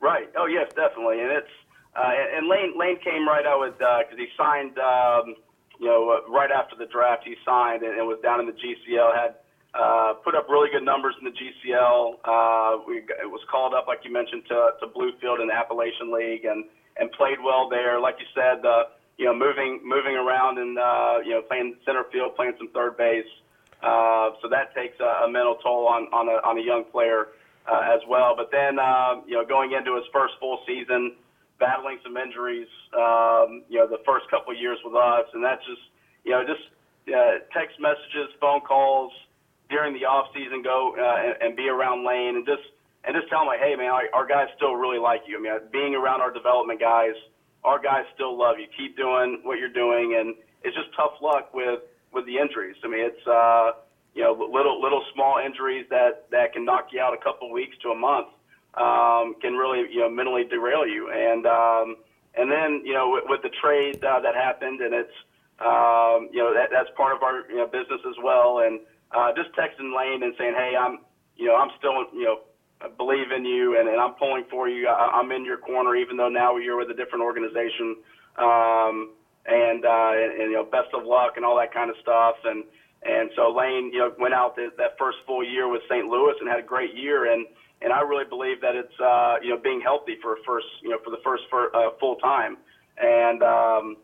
Right. Oh yes, definitely. And it's uh, and Lane Lane came right out with because uh, he signed, um, you know, uh, right after the draft he signed and, and was down in the GCL. Had uh, put up really good numbers in the GCL. Uh, we it was called up like you mentioned to to Bluefield in the Appalachian League and and played well there. Like you said, uh, you know, moving moving around and uh, you know playing center field, playing some third base. Uh, so that takes a, a mental toll on on a on a young player uh, as well. But then, uh, you know, going into his first full season, battling some injuries, um, you know, the first couple of years with us, and that's just, you know, just uh, text messages, phone calls during the off season, go uh, and, and be around Lane, and just and just tell him like, hey man, our, our guys still really like you. I mean, being around our development guys, our guys still love you. Keep doing what you're doing, and it's just tough luck with with the injuries. I mean, it's. uh you know, little little small injuries that that can knock you out a couple weeks to a month um, can really you know mentally derail you. And um, and then you know with, with the trade uh, that happened, and it's um, you know that that's part of our you know, business as well. And uh, just texting Lane and saying, hey, I'm you know I'm still you know believe in you and, and I'm pulling for you. I, I'm in your corner, even though now you're with a different organization. Um, and, uh, and, and you know best of luck and all that kind of stuff. And and so Lane, you know, went out that, that first full year with St. Louis and had a great year. And and I really believe that it's uh, you know being healthy for first you know for the first for, uh, full time. And um,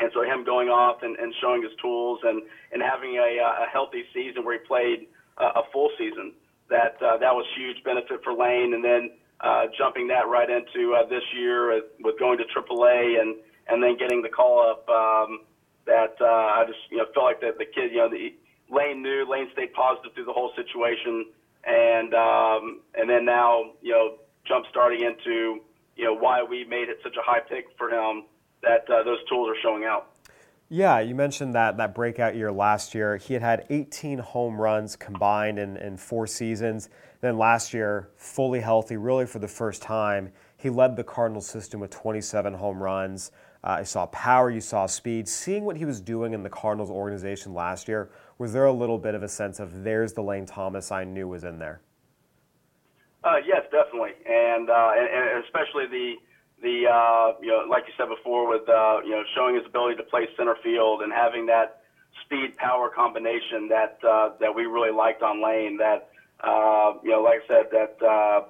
and so him going off and, and showing his tools and and having a, a healthy season where he played uh, a full season that uh, that was huge benefit for Lane. And then uh, jumping that right into uh, this year with going to AAA and and then getting the call up. Um, that uh, I just you know felt like that the kid you know the Lane knew Lane stayed positive through the whole situation, and um, and then now you know jump starting into you know why we made it such a high pick for him that uh, those tools are showing out. Yeah, you mentioned that that breakout year last year. He had had 18 home runs combined in, in four seasons. Then last year, fully healthy, really for the first time, he led the Cardinal system with 27 home runs. Uh, you saw power, you saw speed. Seeing what he was doing in the Cardinals organization last year, was there a little bit of a sense of there's the Lane Thomas I knew was in there? Uh, yes, definitely, and, uh, and, and especially the the uh, you know like you said before with uh, you know showing his ability to play center field and having that speed power combination that uh, that we really liked on Lane. That uh, you know like I said that uh,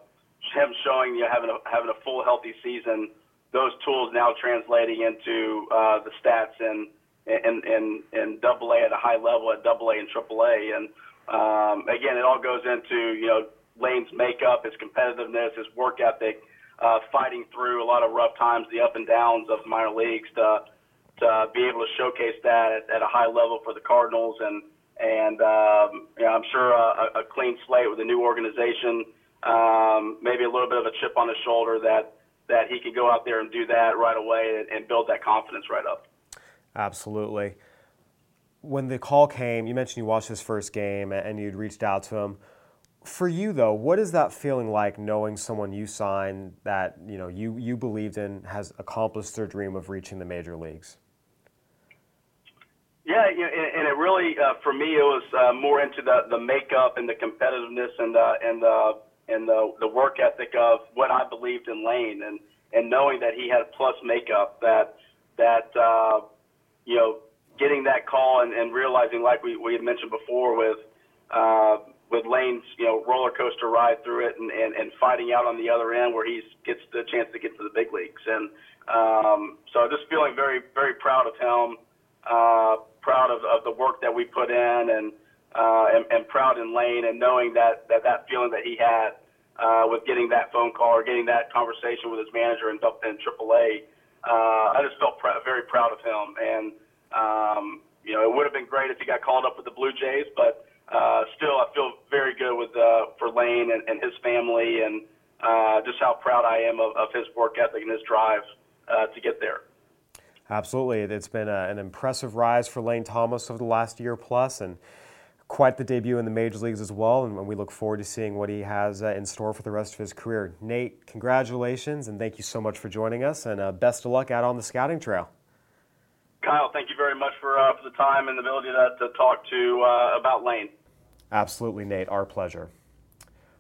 him showing you know, having a having a full healthy season those tools now translating into uh, the stats in in in in Double A at a high level at Double A and Triple A, and um, again, it all goes into you know Lane's makeup, his competitiveness, his work ethic, uh, fighting through a lot of rough times, the up and downs of minor leagues to to be able to showcase that at, at a high level for the Cardinals, and and um, you know, I'm sure a, a clean slate with a new organization, um, maybe a little bit of a chip on his shoulder that that he could go out there and do that right away and, and build that confidence right up. Absolutely. When the call came, you mentioned you watched his first game and you'd reached out to him. For you though, what is that feeling like knowing someone you signed that you know you, you believed in has accomplished their dream of reaching the major leagues? Yeah, and it really, uh, for me, it was uh, more into the, the makeup and the competitiveness and uh, and the and the the work ethic of what I believed in Lane and and knowing that he had plus makeup that that uh, you know getting that call and, and realizing like we, we had mentioned before with uh, with Lane's you know roller coaster ride through it and, and, and fighting out on the other end where he gets the chance to get to the big leagues and um, so just feeling very very proud of him uh, proud of, of the work that we put in and uh, and, and proud in Lane and knowing that, that that feeling that he had uh, with getting that phone call or getting that conversation with his manager in, in AAA. Uh, I just felt pr- very proud of him, and um, you know it would have been great if he got called up with the Blue Jays, but uh, still I feel very good with uh, for Lane and, and his family, and uh, just how proud I am of, of his work ethic and his drive uh, to get there. Absolutely. It's been a, an impressive rise for Lane Thomas over the last year plus, and quite the debut in the major leagues as well. And we look forward to seeing what he has uh, in store for the rest of his career. Nate, congratulations, and thank you so much for joining us, and uh, best of luck out on the scouting trail. Kyle, thank you very much for, uh, for the time and the ability to, to talk to uh, about Lane. Absolutely, Nate. Our pleasure.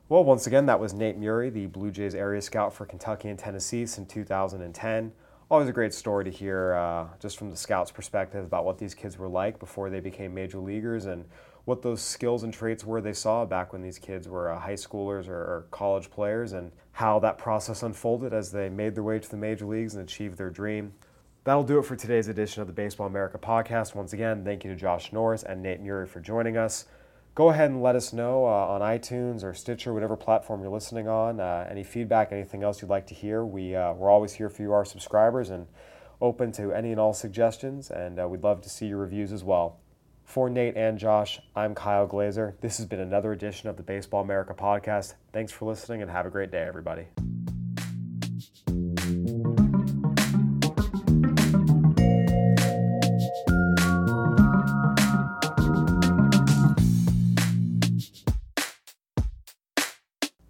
Well, once again, that was Nate Murrie, the Blue Jays area scout for Kentucky and Tennessee since 2010 always a great story to hear uh, just from the scouts' perspective about what these kids were like before they became major leaguers and what those skills and traits were they saw back when these kids were uh, high schoolers or, or, college players and how that process unfolded as they made their way to the major leagues and achieved their dream. That'll do it for today's edition of the Baseball America podcast. Once again, thank you to Josh Norris and Nate Murrie for joining us go ahead and let us know uh, on iTunes or Stitcher, whatever platform you're listening on. Uh, any feedback, anything else you'd like to hear, we, uh, we're always here for you, our subscribers, and open to any and all suggestions, and uh, we'd love to see your reviews as well. For Nate and Josh, I'm Kyle Glaser. This has been another edition of the Baseball America podcast. Thanks for listening and have a great day, everybody.